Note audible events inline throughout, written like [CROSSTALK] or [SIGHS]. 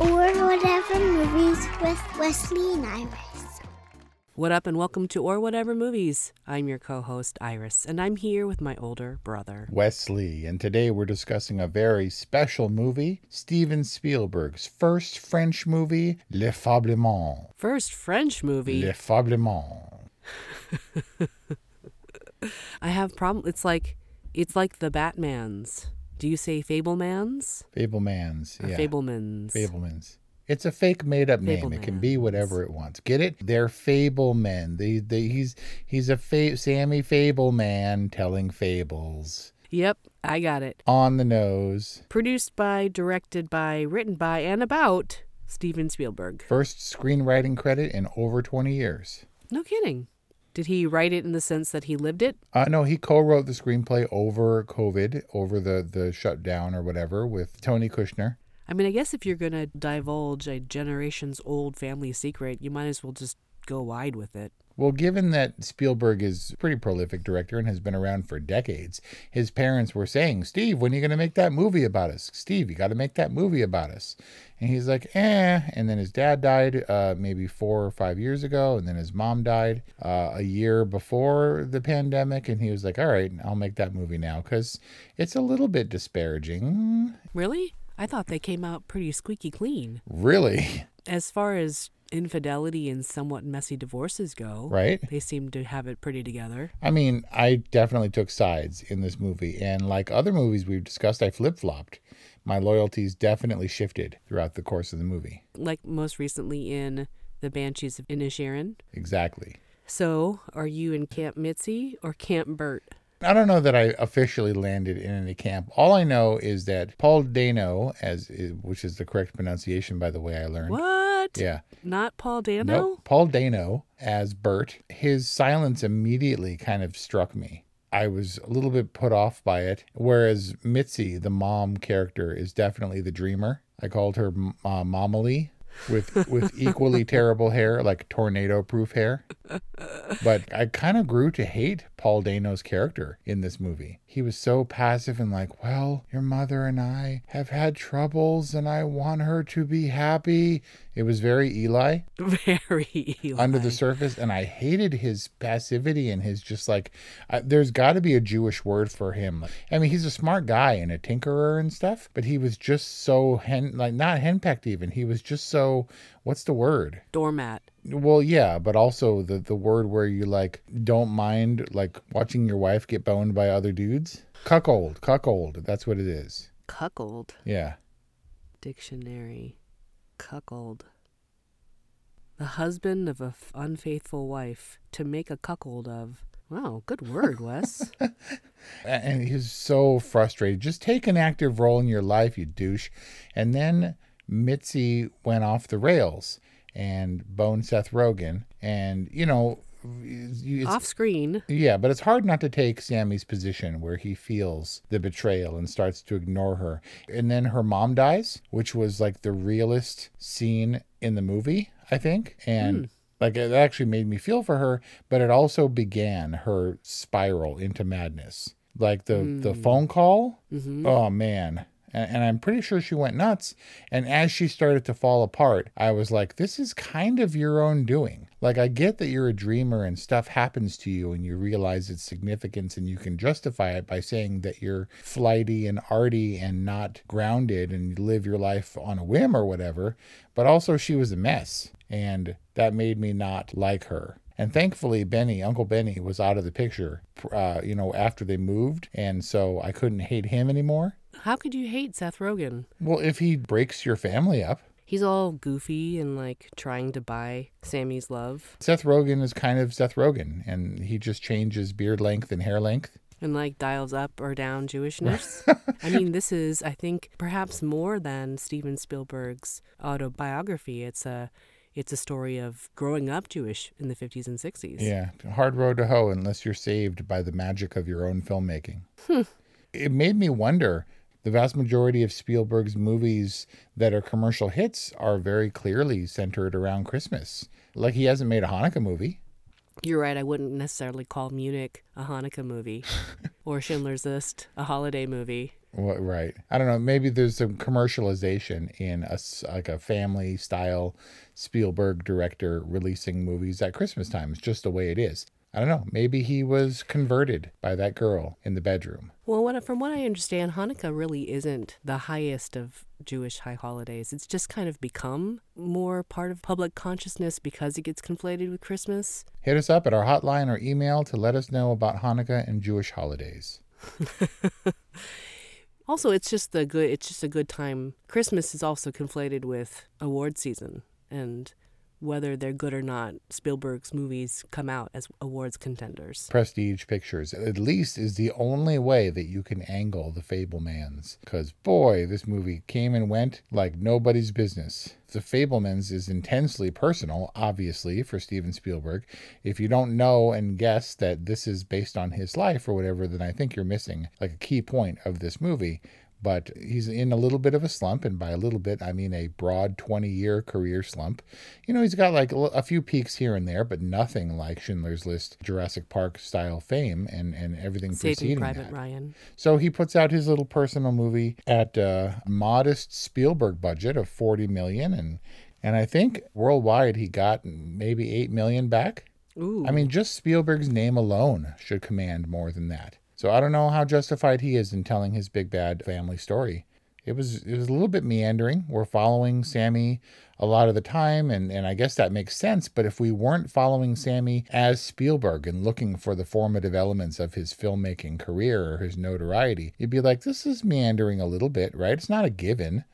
Or whatever movies with Wesley and Iris. What up, and welcome to Or Whatever Movies. I'm your co host, Iris, and I'm here with my older brother. Wesley, and today we're discussing a very special movie Steven Spielberg's first French movie, Le Fablement. First French movie. Le Fablement. [LAUGHS] I have problem. It's like it's like the Batmans. Do you say Fabelmans Fabelmans. or Yeah. Fabelmans? Fabelmans. It's a fake made up name. It can be whatever it wants. Get it? They're Fabelmen. They, they, he's he's a fa- Sammy Fabelman telling fables. Yep, I got it. On the nose. Produced by, directed by, written by, and about Steven Spielberg. First screenwriting credit in over 20 years. No kidding. Did he write it in the sense that he lived it? Uh, no, he co-wrote the screenplay over COVID, over the the shutdown or whatever, with Tony Kushner. I mean, I guess if you're going to divulge a generation's old family secret, you might as well just go wide with it. Well, given that Spielberg is a pretty prolific director and has been around for decades, his parents were saying, "Steve, when are you going to make that movie about us? Steve, you got to make that movie about us." And he's like, "Eh." And then his dad died uh, maybe four or five years ago, and then his mom died uh, a year before the pandemic, and he was like, "All right, I'll make that movie now because it's a little bit disparaging." Really? I thought they came out pretty squeaky clean. Really, As far as infidelity and somewhat messy divorces go, right? they seem to have it pretty together. I mean, I definitely took sides in this movie. And like other movies we've discussed, I flip flopped. My loyalties definitely shifted throughout the course of the movie. Like most recently in The Banshees of Inisherin. Exactly. So, are you in Camp Mitzi or Camp Bert? I don't know that I officially landed in any camp. All I know is that Paul Dano, as which is the correct pronunciation, by the way, I learned. What? Yeah. Not Paul Dano? Nope. Paul Dano as Bert. His silence immediately kind of struck me. I was a little bit put off by it. Whereas Mitzi, the mom character, is definitely the dreamer. I called her uh, Momily with with equally [LAUGHS] terrible hair, like tornado proof hair. But I kind of grew to hate Paul Dano's character in this movie. He was so passive and like, well, your mother and I have had troubles and I want her to be happy. It was very Eli [LAUGHS] Very Eli. under the surface and i hated his passivity and his just like I, there's got to be a jewish word for him i mean he's a smart guy and a tinkerer and stuff but he was just so hen like not henpecked even he was just so what's the word Doormat. well yeah but also the the word where you like don't mind like watching your wife get boned by other dudes cuckold cuckold that's what it is Cuckold. yeah Dictionary. Cuckold. The husband of a f- unfaithful wife to make a cuckold of. Wow, good word, Wes. [LAUGHS] And he's so frustrated. Just take an active role in your life, you douche. And then Mitzi went off the rails and boned Seth Rogen. And, you know, it's, Off screen. yeah, but it's hard not to take Sammy's position where he feels the betrayal and starts to ignore her. And then her mom dies, which was like the realest scene in the movie, I think. And hmm. like it actually made me feel for her, but it also began her spiral into madness. Like the the hmm. phone call, mm-hmm. oh man. And, I'm pretty sure she went nuts. And as she started to fall apart, I was like, this is kind of your own doing. Like, I get that you're a dreamer and stuff happens to you and you realize its significance and you can justify it by saying that you're flighty and arty and not grounded and you live your life on a whim or whatever. But also, she was a mess. And that made me not like her. And thankfully, Benny, Uncle Benny, was out of the picture, uh, you know, after they moved. And so I couldn't hate him anymore. How could you hate Seth Rogen? Well, if he breaks your family up, He's all goofy and like trying to buy Sammy's love Seth Rogen is kind of Seth Rogen, and he just changes beard length and hair length. and like dials up or down Jewishness. [LAUGHS] I mean, this is, I think, perhaps more than Steven Spielberg's autobiography. It's a it's a story of growing up Jewish in the 50s and 60s. Yeah, hard road to hoe unless you're saved by the magic of your own filmmaking. Hmm. It made me wonder. The vast majority of Spielberg's movies that are commercial hits are very clearly centered around Christmas. Like he hasn't made a Hanukkah movie. You're right. I wouldn't necessarily call Munich a Hanukkah movie [LAUGHS] or Schindler's List a holiday movie. Well, right. I don't know. Maybe there's some commercialization in a like a family style Spielberg director releasing movies at Christmas time. It's just the way it is. I don't know. Maybe he was converted by that girl in the bedroom. Well, what, from what I understand, Hanukkah really isn't the highest of Jewish high holidays. It's just kind of become more part of public consciousness because it gets conflated with Christmas. Hit us up at our hotline or email to let us know about Hanukkah and Jewish holidays. [LAUGHS] Also, it's just the good. It's just a good time. Christmas is also conflated with award season, and whether they're good or not, Spielberg's movies come out as awards contenders. Prestige Pictures, at least, is the only way that you can angle the Fabelmans. Because, boy, this movie came and went like nobody's business. The Fabelmans is intensely personal, obviously, for Steven Spielberg. If you don't know and guess that this is based on his life or whatever, then I think you're missing like a key point of this movie. But he's in a little bit of a slump, and by a little bit, I mean a broad 20 year career slump. You know, he's got like a few peaks here and there, but nothing like Schindler's List, Jurassic Park style fame and, and everything Saving preceding Private that. Ryan. So he puts out his little personal movie at a modest Spielberg budget of 40 million and and I think worldwide he got maybe 8 million back. Ooh. I mean just Spielberg's name alone should command more than that. So I don't know how justified he is in telling his big bad family story. It was it was a little bit meandering. We're following Sammy a lot of the time and, and I guess that makes sense, but if we weren't following Sammy as Spielberg and looking for the formative elements of his filmmaking career or his notoriety, you'd be like, this is meandering a little bit, right? It's not a given.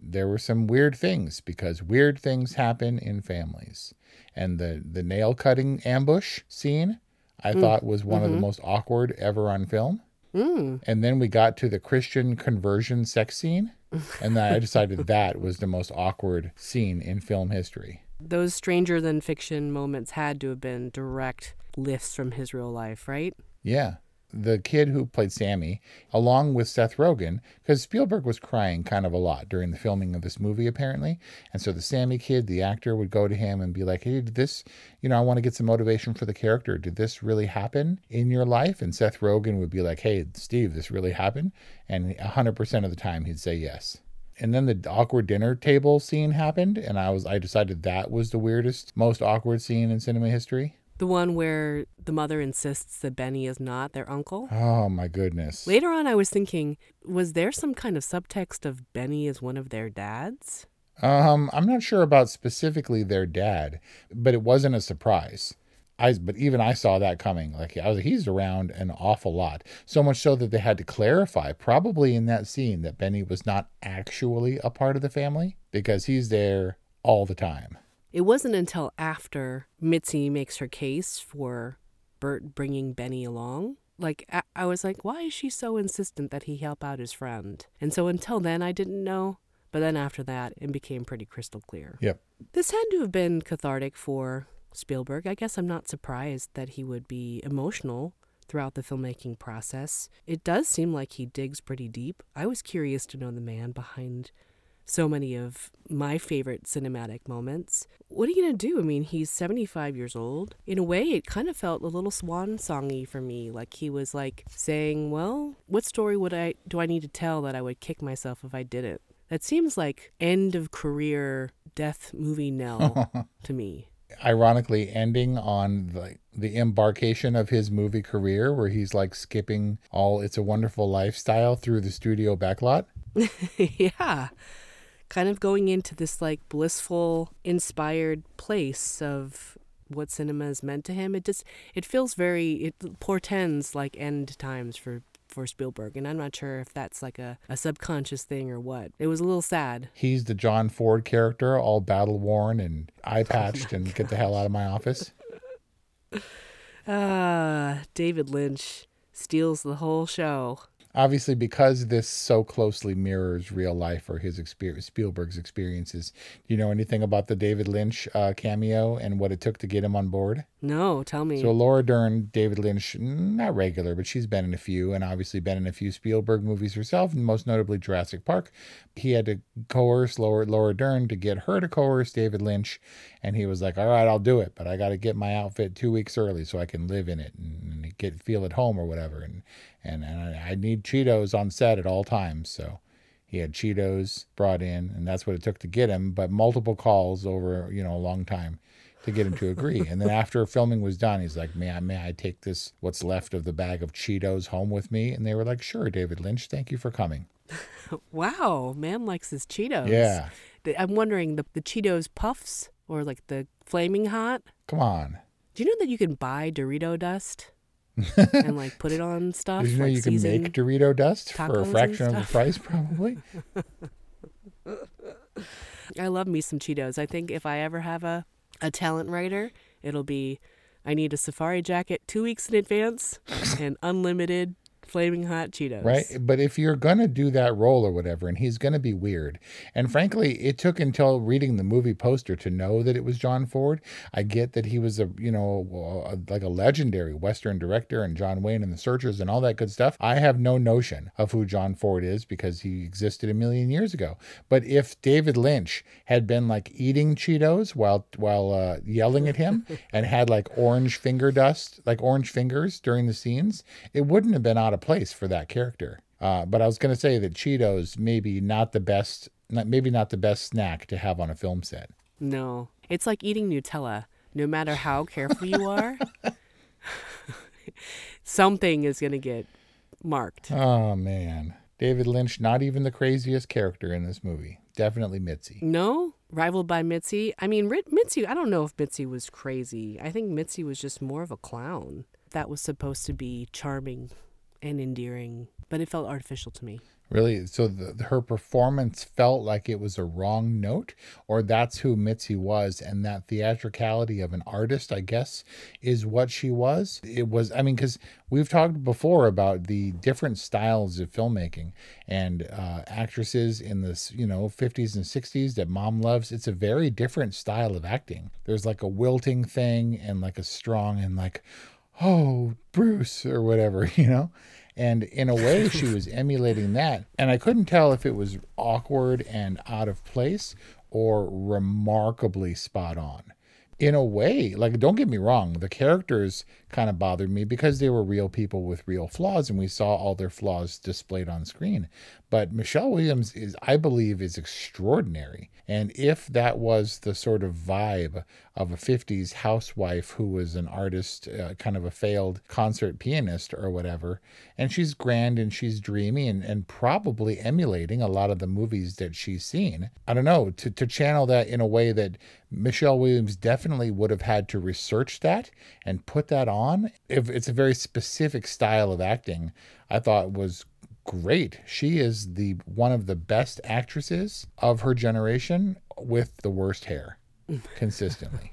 There were some weird things because weird things happen in families. And the, the nail cutting ambush scene I mm. thought was one of the mm-hmm. most awkward ever on film. Mm. And then we got to the Christian conversion sex scene. And then I [LAUGHS] decided that was the most awkward scene in film history. Those stranger than fiction moments had to have been direct lifts from his real life, right? Yeah. The kid who played Sammy, along with Seth Rogen, because Spielberg was crying kind of a lot during the filming of this movie, apparently. And so the Sammy kid, the actor, would go to him and be like, Hey, did this, you know, I want to get some motivation for the character. Did this really happen in your life? And Seth Rogen would be like, Hey, Steve, this really happened? And 100% of the time he'd say yes. And then the awkward dinner table scene happened, and I was I decided that was the weirdest, most awkward scene in cinema history. The one where the mother insists that Benny is not their uncle. Oh my goodness. Later on, I was thinking, was there some kind of subtext of Benny is one of their dads? Um, I'm not sure about specifically their dad, but it wasn't a surprise. I but even I saw that coming. Like I was, he's around an awful lot, so much so that they had to clarify, probably in that scene, that Benny was not actually a part of the family because he's there all the time. It wasn't until after Mitzi makes her case for Bert bringing Benny along. Like, I, I was like, why is she so insistent that he help out his friend? And so until then, I didn't know. But then after that, it became pretty crystal clear. Yep. This had to have been cathartic for Spielberg. I guess I'm not surprised that he would be emotional throughout the filmmaking process. It does seem like he digs pretty deep. I was curious to know the man behind so many of my favorite cinematic moments. What are you going to do? I mean, he's 75 years old. In a way, it kind of felt a little swan songy for me. Like he was like saying, "Well, what story would I do I need to tell that I would kick myself if I didn't?" That seems like end of career death movie knell [LAUGHS] to me. Ironically, ending on the the embarkation of his movie career, where he's like skipping all "It's a Wonderful Lifestyle" through the studio backlot. [LAUGHS] yeah. Kind of going into this like blissful, inspired place of what cinema is meant to him. It just it feels very it portends like end times for for Spielberg, and I'm not sure if that's like a, a subconscious thing or what. It was a little sad. He's the John Ford character, all battle worn and eye [LAUGHS] patched, and get the hell out of my office. [LAUGHS] Ah, David Lynch steals the whole show. Obviously because this so closely mirrors real life or his experience spielberg's experiences do you know anything about the david lynch uh, cameo and what it took to get him on board No, tell me. so laura dern david lynch not regular but she's been in a few and obviously been in a few spielberg movies herself most notably jurassic park he had to coerce laura, laura dern to get her to coerce david lynch and he was like all right i'll do it but i got to get my outfit two weeks early so i can live in it and, and get feel at home or whatever and and, and I, I need cheetos on set at all times. So he had cheetos brought in and that's what it took to get him but multiple calls over you know a long time to get him to agree. And then after filming was done he's like may i may i take this what's left of the bag of cheetos home with me? And they were like sure david lynch thank you for coming. [LAUGHS] Wow, man likes his Cheetos. yeah. I'm wondering the, the Cheetos puffs or like the flaming hot. come on. Do you know that you can buy Dorito dust [LAUGHS] and like put it on stuff? did you know like you can make dorito dust for a fraction of the price probably [LAUGHS] I love me some Cheetos. I think if I ever have a, a talent writer, it'll be I need a safari jacket two weeks in advance and unlimited flaming hot Cheetos. right? But if you're gonna do that role or whatever and he's gonna be weird and frankly it took until reading the movie poster to know that it was john ford. I get that he was a you know a, like a legendary western director and john wayne and the searchers and all that good stuff. I have no notion of who john ford is because he existed a million years ago. But if david lynch had been like eating cheetos while while uh, yelling at him [LAUGHS] and had like orange finger dust like orange fingers during the scenes it wouldn't have been out of place for that character uh, but I was going to say that Cheetos maybe not the best, not, maybe not the best snack to have on a film set. No, it's like eating Nutella. No matter how careful you are, [LAUGHS] something is going to get marked. Oh man, David Lynch, not even the craziest character in this movie. Definitely Mitzi. No, rivaled by Mitzi. I mean, Mitzi. I don't know if Mitzi was crazy. I think Mitzi was just more of a clown. That was supposed to be charming and endearing, but it felt artificial to me. Really, so the, her performance felt like it was a wrong note, or that's who Mitzi was, and that theatricality of an artist, I guess, is what she was. It was, I mean, because we've talked before about the different styles of filmmaking and uh, actresses in this, you know, 50s and 60s that mom loves. It's a very different style of acting. There's like a wilting thing and like a strong and like, oh, Bruce or whatever, [LAUGHS] you know? And in a way, she was [LAUGHS] emulating that. And I couldn't tell if it was awkward and out of place or remarkably spot on. In a way, like, don't get me wrong, the characters kind of bothered me because they were real people with real flaws and we saw all their flaws displayed on screen. But Michelle Williams is, I believe, is extraordinary. And if that was the sort of vibe of a 50s housewife who was an artist, uh, kind of a failed concert pianist or whatever, and she's grand and she's dreamy and, and probably emulating a lot of the movies that she's seen. I don't know, to, to channel that in a way that Michelle Williams definitely would have had to research that and put that on. If it's a very specific style of acting, I thought was great. She is the one of the best actresses of her generation with the worst hair [LAUGHS] consistently.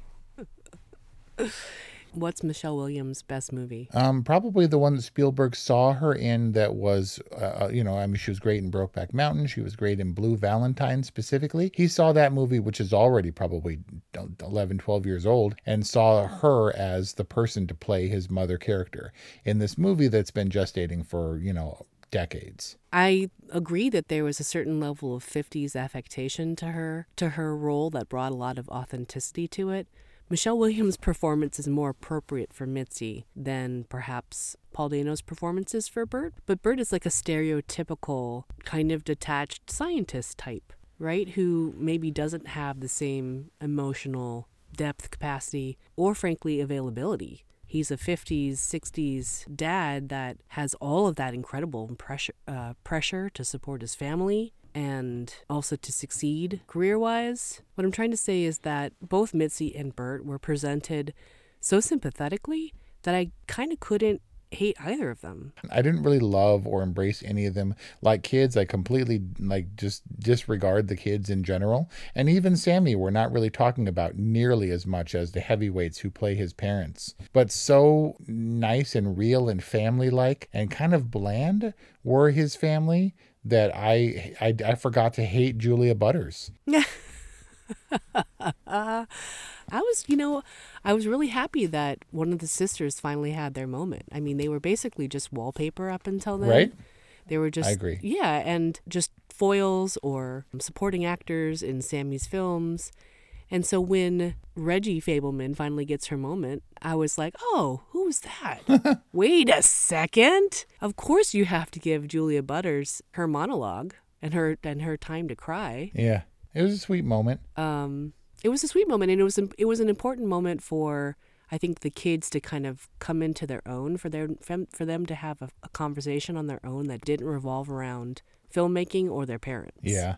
What's Michelle Williams' best movie? Um, probably the one that Spielberg saw her in that was, uh, you know, I mean, she was great in Brokeback Mountain. She was great in Blue Valentine specifically. He saw that movie, which is already probably 11, 12 years old, and saw her as the person to play his mother character in this movie that's been gestating for, you know, decades. I agree that there was a certain level of 50s affectation to her to her role that brought a lot of authenticity to it. Michelle Williams' performance is more appropriate for Mitzi than perhaps Paul Dano's performances for Bert. But Bert is like a stereotypical kind of detached scientist type, right? Who maybe doesn't have the same emotional depth capacity or frankly availability. He's a 50s, 60s dad that has all of that incredible pressure, uh, pressure to support his family and also to succeed career wise. What I'm trying to say is that both Mitzi and Bert were presented so sympathetically that I kind of couldn't hate either of them. I didn't really love or embrace any of them. Like kids, I completely like just disregard the kids in general. And even Sammy, we're not really talking about nearly as much as the heavyweights who play his parents. But so nice and real and family like and kind of bland were his family that I, I I forgot to hate Julia Butters. [LAUGHS] I was, you know, I was really happy that one of the sisters finally had their moment. I mean, they were basically just wallpaper up until then. Right? They were just, I agree. Yeah, and just foils or supporting actors in Sammy's films. And so when Reggie Fabelman finally gets her moment, I was like, oh, who's that? [LAUGHS] Wait a second. Of course you have to give Julia Butters her monologue and her and her time to cry. Yeah. It was a sweet moment. Um, it was a sweet moment, and it was it was an important moment for I think the kids to kind of come into their own for their for them to have a, a conversation on their own that didn't revolve around filmmaking or their parents. Yeah.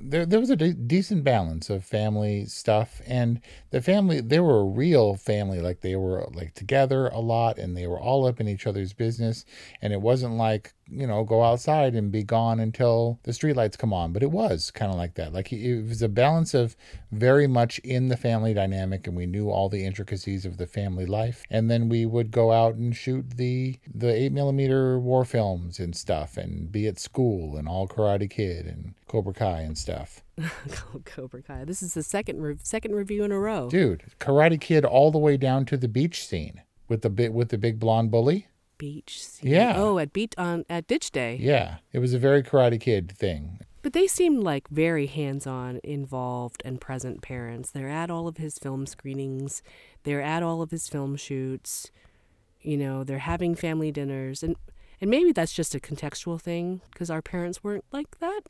There, there was a de- decent balance of family stuff, and the family they were a real family. Like they were like together a lot, and they were all up in each other's business. And it wasn't like you know go outside and be gone until the streetlights come on. But it was kind of like that. Like it was a balance of very much in the family dynamic, and we knew all the intricacies of the family life. And then we would go out and shoot the the eight millimeter war films and stuff, and be at school and all Karate Kid and Cobra Kai and stuff. [LAUGHS] Cobra Kai. This is the second re- second review in a row. Dude, Karate Kid all the way down to the beach scene with the bit with the big blonde bully. Beach scene. Yeah. Oh, at beat on at Ditch Day. Yeah, it was a very Karate Kid thing. But they seemed like very hands-on, involved, and present parents. They're at all of his film screenings. They're at all of his film shoots. You know, they're having family dinners, and and maybe that's just a contextual thing because our parents weren't like that.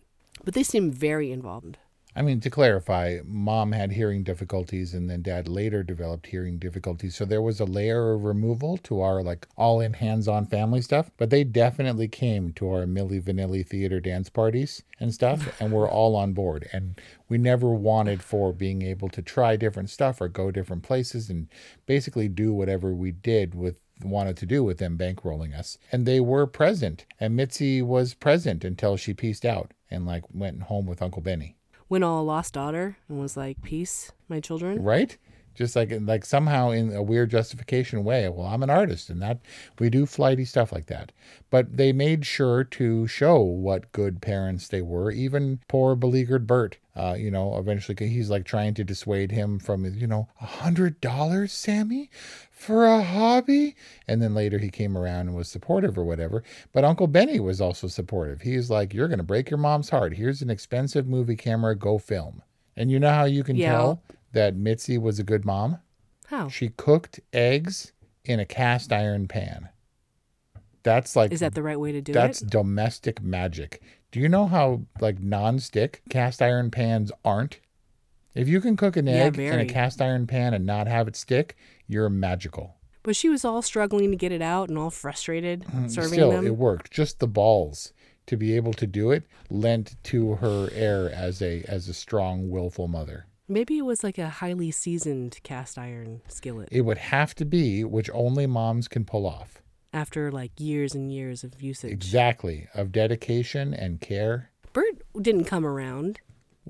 But they seem very involved. I mean, to clarify, mom had hearing difficulties and then dad later developed hearing difficulties. So there was a layer of removal to our like all in hands on family stuff. But they definitely came to our Milli Vanilli theater dance parties and stuff and we're [LAUGHS] all on board. And we never wanted for being able to try different stuff or go different places and basically do whatever we did with wanted to do with them bankrolling us. And they were present. And Mitzi was present until she pieced out and like went home with Uncle Benny. Went all lost daughter and was like, "Peace, my children." Right? Just like like somehow in a weird justification way. Well, I'm an artist and that we do flighty stuff like that. But they made sure to show what good parents they were. Even poor beleaguered Bert. Uh, you know, eventually he's like trying to dissuade him from, you know, a hundred dollars, Sammy, for a hobby. And then later he came around and was supportive or whatever. But Uncle Benny was also supportive. He's like, You're gonna break your mom's heart. Here's an expensive movie camera, go film. And you know how you can Yeah. tell that Mitzi was a good mom? How She cooked eggs in a cast iron pan. That's like is that the right way to do that's it? That's domestic magic. Do you know how like non-stick cast iron pans aren't? If you can cook an Yeah, egg in a cast iron pan and not have it stick, you're magical. But she was all struggling to get it out and all frustrated [CLEARS THROAT] serving Still, them. it worked. Just the balls to be able to do it lent to her air as a as a strong, willful mother. Maybe it was like a highly seasoned cast iron skillet It would have to be, which only moms can pull off. after like years and years of usage. Exactly. Of dedication and care. Bert didn't come around.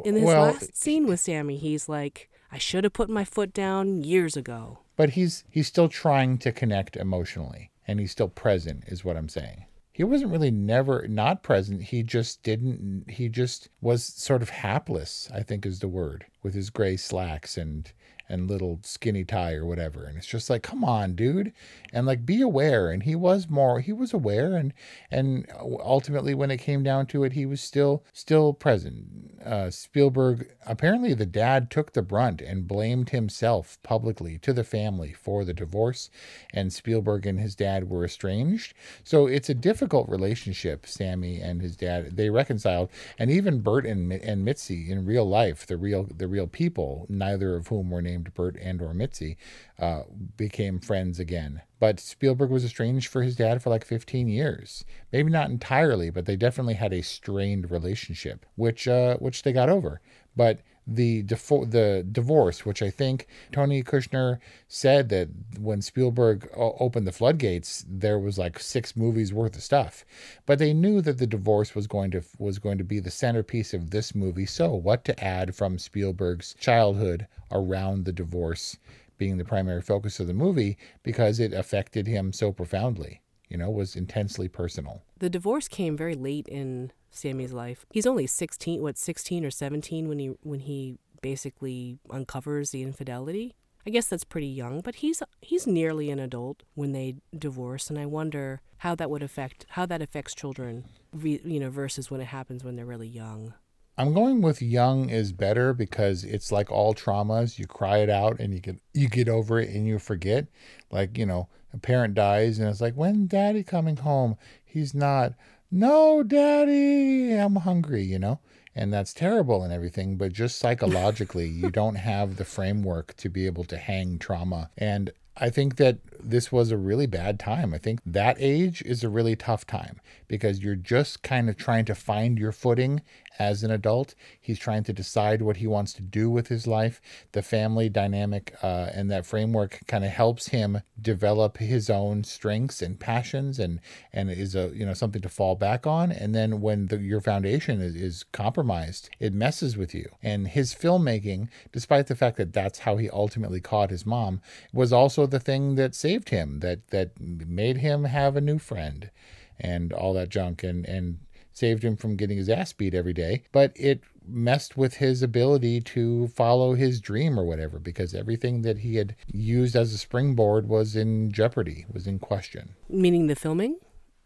In his Well- last scene with Sammy, he's like, I should have put my foot down years ago. But he's he's still trying to connect emotionally and he's still present is what I'm saying. He wasn't really never not present. He just didn't he just was sort of hapless, I think is the word, with his gray slacks and and little skinny tie or whatever. And it's just like, come on, dude. And like be aware. And he was more he was aware and and ultimately when it came down to it, he was still still present. Uh, Spielberg apparently the dad took the brunt and blamed himself publicly to the family for the divorce, and Spielberg and his dad were estranged. So it's a difficult relationship. Sammy and his dad they reconciled, and even Bert and and Mitzi in real life, the real the real people, neither of whom were named Bert and or Mitzi, uh, became friends again. But Spielberg was estranged for his dad for like 15 years. Maybe not entirely, but they definitely had a strained relationship, which uh, which they got over. But the defo- the divorce, which I think Tony Kushner said that when Spielberg o- opened the floodgates, there was like six movies worth of stuff. But they knew that the divorce was going to was going to be the centerpiece of this movie. So what to add from Spielberg's childhood around the divorce being the primary focus of the movie because it affected him so profoundly. You know, was intensely personal. The divorce came very late in Sammy's life. He's only 16, what 16 or 17 when he when he basically uncovers the infidelity. I guess that's pretty young, but he's he's nearly an adult when they divorce and I wonder how that would affect how that affects children, you know, versus when it happens when they're really young. I'm going with young is better because it's like all traumas. You cry it out and you get you get over it and you forget. Like, you know, a parent dies and it's like, when daddy coming home? He's not. No, daddy, I'm hungry, you know? And that's terrible and everything, but just psychologically, you don't have the framework to be able to hang trauma. And I think that this was a really bad time. I think that age is a really tough time because you're just kind of trying to find your footing as an adult. He's trying to decide what he wants to do with his life. The family dynamic uh, and that framework kind of helps him develop his own strengths and passions and and is a you know something to fall back on. And then when the, your foundation is, is compromised, it messes with you. And his filmmaking, despite the fact that that's how he ultimately caught his mom, was also the thing that saved him, that that made him have a new friend and all that junk and and saved him from getting his ass beat every day, but it messed with his ability to follow his dream or whatever because everything that he had used as a springboard was in jeopardy, was in question. Meaning the filming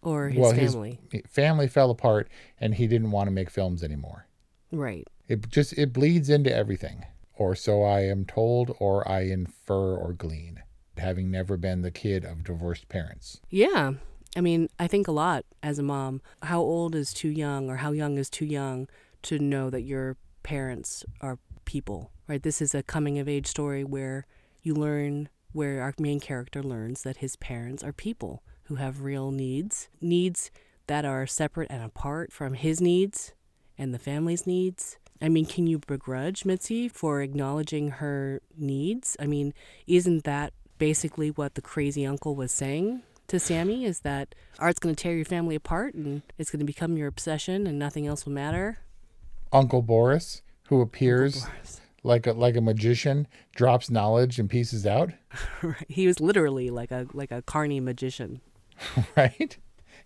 or his well, family? his family fell apart and he didn't want to make films anymore. right. It just it bleeds into everything. Or so I am told or I infer or glean, having never been the kid of divorced parents. Yeah. I mean, I think a lot as a mom. How old is too young or how young is too young to know that your parents are people, right? This is a coming of age story where you learn, where our main character learns that his parents are people who have real needs, needs that are separate and apart from his needs and the family's needs. I mean, can you begrudge Mitzi for acknowledging her needs? I mean, isn't that basically what the crazy uncle was saying to Sammy? Is that art's going to tear your family apart and it's going to become your obsession and nothing else will matter? Uncle Boris, who appears like a like a magician, drops knowledge and pieces out, [LAUGHS] He was literally like a like a carny magician. [LAUGHS] right?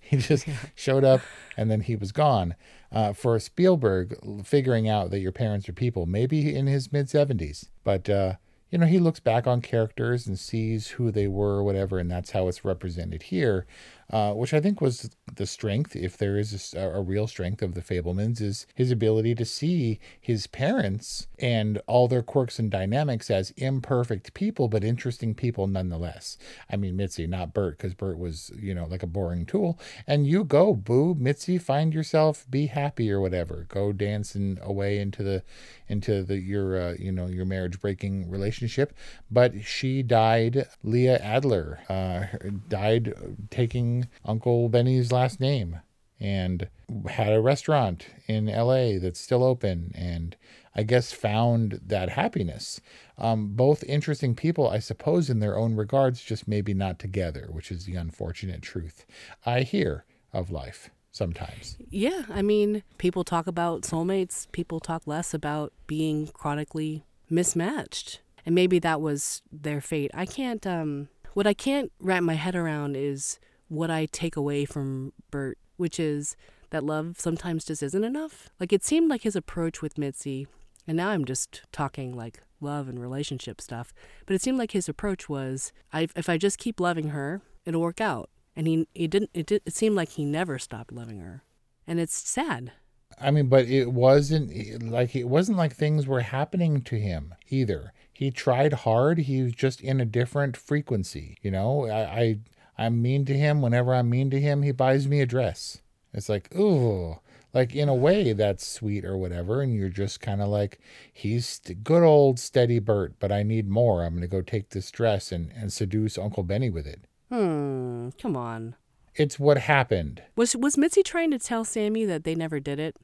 He just showed up and then he was gone. Uh, for Spielberg, figuring out that your parents are people, maybe in his mid 70s, but uh, you know, he looks back on characters and sees who they were or whatever, and that's how it's represented here, uh, which I think was the strength, if there is a, a real strength of the Fabelmans, is his ability to see his parents and all their quirks and dynamics as imperfect people, but interesting people nonetheless. I mean, Mitzi, not Bert, because Bert was, you know, like a boring tool. And you go, boo, Mitzi, find yourself, be happy or whatever. Go dancing away into the, into the your, uh, you know, your marriage breaking relationship. But she died. Leah Adler uh, died taking Uncle Benny's last name and had a restaurant in LA that's still open and I guess found that happiness. Um, both interesting people, I suppose, in their own regards, just maybe not together, which is the unfortunate truth I hear of life sometimes. Yeah, I mean, people talk about soulmates, people talk less about being chronically mismatched. And maybe that was their fate. I can't um what I can't wrap my head around is what I take away from Bert, which is that love sometimes just isn't enough. Like it seemed like his approach with Mitzi, and now I'm just talking like love and relationship stuff, but it seemed like his approach was I, if I just keep loving her, it'll work out. And he, he didn't it, did, it seemed like he never stopped loving her. And it's sad. I mean, but it wasn't like it wasn't like things were happening to him either. He tried hard. He was just in a different frequency. You know, I, I I'm mean to him. Whenever I'm mean to him, he buys me a dress. It's like, ooh, like in a way that's sweet or whatever. And you're just kind of like, he's st- good old steady Bert, but I need more. I'm going to go take this dress and, and seduce Uncle Benny with it. Hmm, come on. It's what happened. Was was Mitzi trying to tell Sammy that they never did it?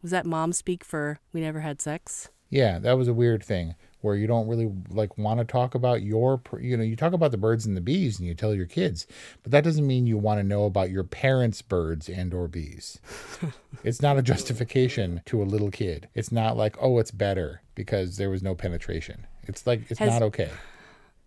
Was that mom speak for we never had sex? Yeah, that was a weird thing where you don't really like want to talk about your you know you talk about the birds and the bees and you tell your kids but that doesn't mean you want to know about your parents birds and or bees. [LAUGHS] It's not a justification to a little kid. It's not like oh it's better because there was no penetration. It's like it's Has- not okay.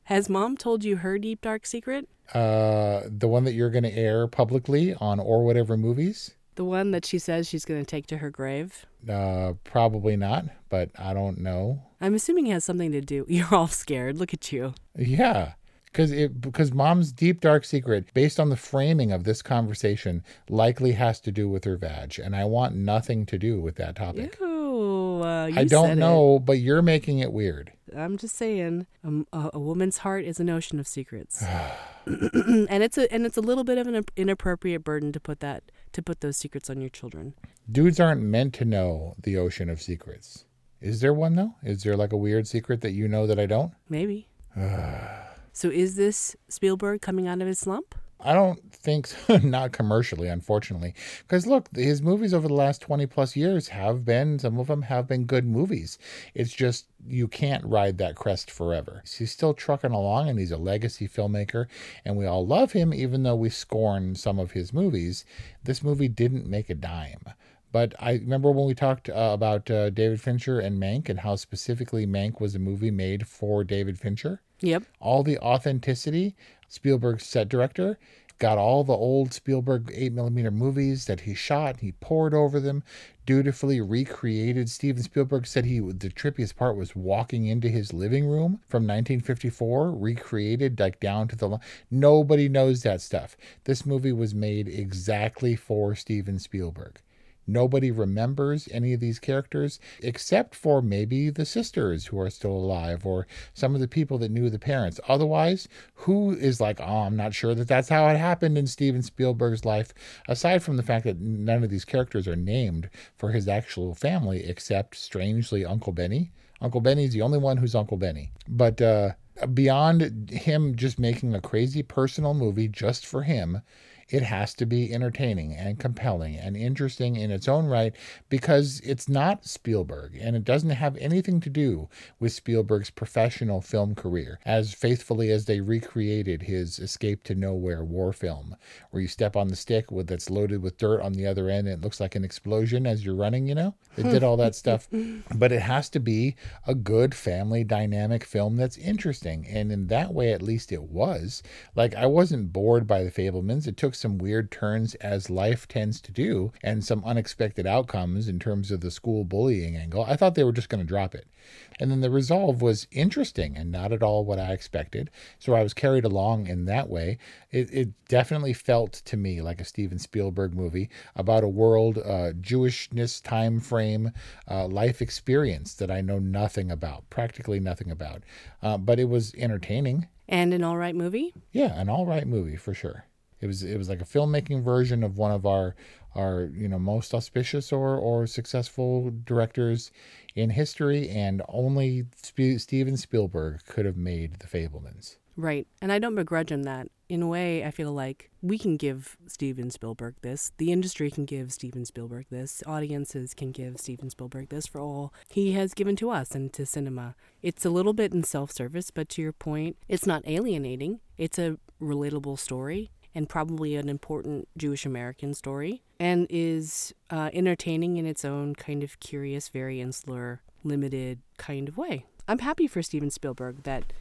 Has mom told you her deep dark secret? uh the one that you're going to air publicly on or whatever movies The one that she says she's going to take to her grave? uh probably not but i don't know I'm assuming it has something to do. [LAUGHS] You're all scared. Look at you. Yeah. Because it because mom's deep dark secret, based on the framing of this conversation, likely has to do with her vag, and I want nothing to do with that topic. Ew, uh, I don't know, but you're making it weird. I'm just saying, um, a, a woman's heart is an ocean of secrets, [SIGHS] [CLEARS THROAT] and it's a and it's a little bit of an inappropriate burden to put that to put those secrets on your children. Dudes aren't meant to know the ocean of secrets. Is there one though? Is there like a weird secret that you know that I don't? Maybe. [SIGHS] so is this Spielberg coming out of his slump? I don't think so. [LAUGHS] Not commercially, unfortunately. Because look, his movies over the last 20 plus years have been, some of them have been good movies. It's just you can't ride that crest forever. He's still trucking along and he's a legacy filmmaker, and we all love him, even though we scorn some of his movies. This movie didn't make a dime. But I remember when we talked uh, about uh, David Fincher and Mank and how specifically Mank was a movie made for David Fincher Yep. all the authenticity. Spielberg's set director got all the old Spielberg 8mm movies that he shot. He pored over them, dutifully recreated. Steven Spielberg said he the trippiest part was walking into his living room from 1954, recreated like down to the. Nobody knows that stuff. This movie was made exactly for Steven Spielberg. Nobody remembers any of these characters except for maybe the sisters who are still alive or some of the people that knew the parents. Otherwise, who is like, oh, I'm not sure that that's how it happened in Steven Spielberg's life, aside from the fact that none of these characters are named for his actual family except, strangely, Uncle Benny. Uncle Benny's the only one who's Uncle Benny. But uh, beyond him just making a crazy personal movie just for him, it has to be entertaining and compelling and interesting in its own right because it's not Spielberg and it doesn't have anything to do with Spielberg's professional film career, as faithfully as they recreated his Escape to Nowhere war film, where you step on the stick with that's loaded with dirt on the other end and it looks like an explosion as you're running, you know? They did all that stuff. [LAUGHS] But it has to be a good family dynamic film that's interesting. And in that way, at least it was. Like, I wasn't bored by The Fabelmans. It took some weird turns, as life tends to do, and some unexpected outcomes in terms of the school bullying angle. I thought they were just going to drop it. And then the resolve was interesting and not at all what I expected. So I was carried along in that way. It, it definitely felt to me like a Steven Spielberg movie about a world, uh, Jewishness, time frame, uh, life experience that I know nothing about, practically nothing about. Uh, but it was entertaining. And an all right movie? Yeah, an all right movie for sure. It was it was like a filmmaking version of one of our our you know most auspicious or or successful directors in history, and only Sp- Steven Spielberg could have made The Fabelmans. Right. And I don't begrudge him that. In a way, I feel like we can give Steven Spielberg this. The industry can give Steven Spielberg this. Audiences can give Steven Spielberg this for all he has given to us and to cinema. It's a little bit in self service, but to your point, it's not alienating. It's a relatable story and probably an important Jewish American story and is uh, entertaining in its own kind of curious, very insular, limited kind of way. I'm happy for Steven Spielberg that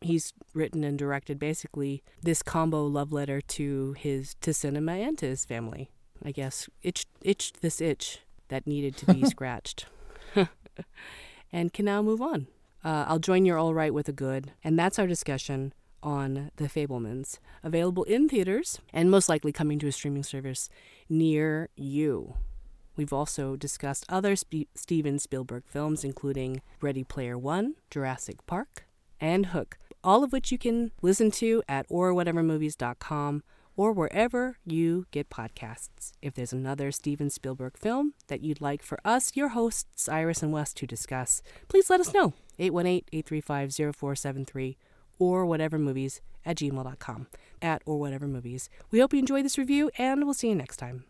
he's written and directed basically this combo love letter to his to cinema and to his family. I guess itched itched this itch that needed to be [LAUGHS] scratched, [LAUGHS] and can now move on. Uh, I'll join your all right with a good, and that's our discussion on The Fabelmans, available in theaters and most likely coming to a streaming service near you. We've also discussed other Sp- Steven Spielberg films, including Ready Player One, Jurassic Park, and Hook, all of which you can listen to at orwhatevermovies.com or wherever you get podcasts. If there's another Steven Spielberg film that you'd like for us, your hosts, Iris and Wes, to discuss, please let us know. 818 835 0473 or whatever movies at gmail.com at or whatever movies. We hope you enjoyed this review and we'll see you next time.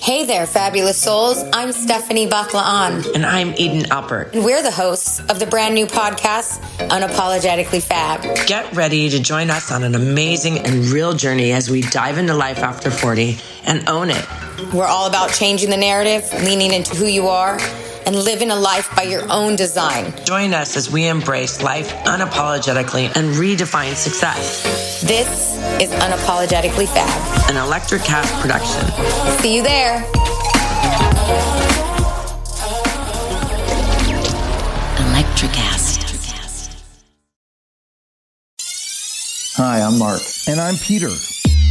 Hey there, fabulous souls. I'm Stephanie Baklaan. And I'm Eden Alpert. And we're the hosts of the brand new podcast, Unapologetically Fab. Get ready to join us on an amazing and real journey as we dive into life after 40 and own it. We're all about changing the narrative, leaning into who you are, and living a life by your own design. Join us as we embrace life unapologetically and redefine success. This is Unapologetically Fab, an Electric Cast production. See you there. Electricast. Hi, I'm Mark. And I'm Peter.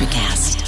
Electric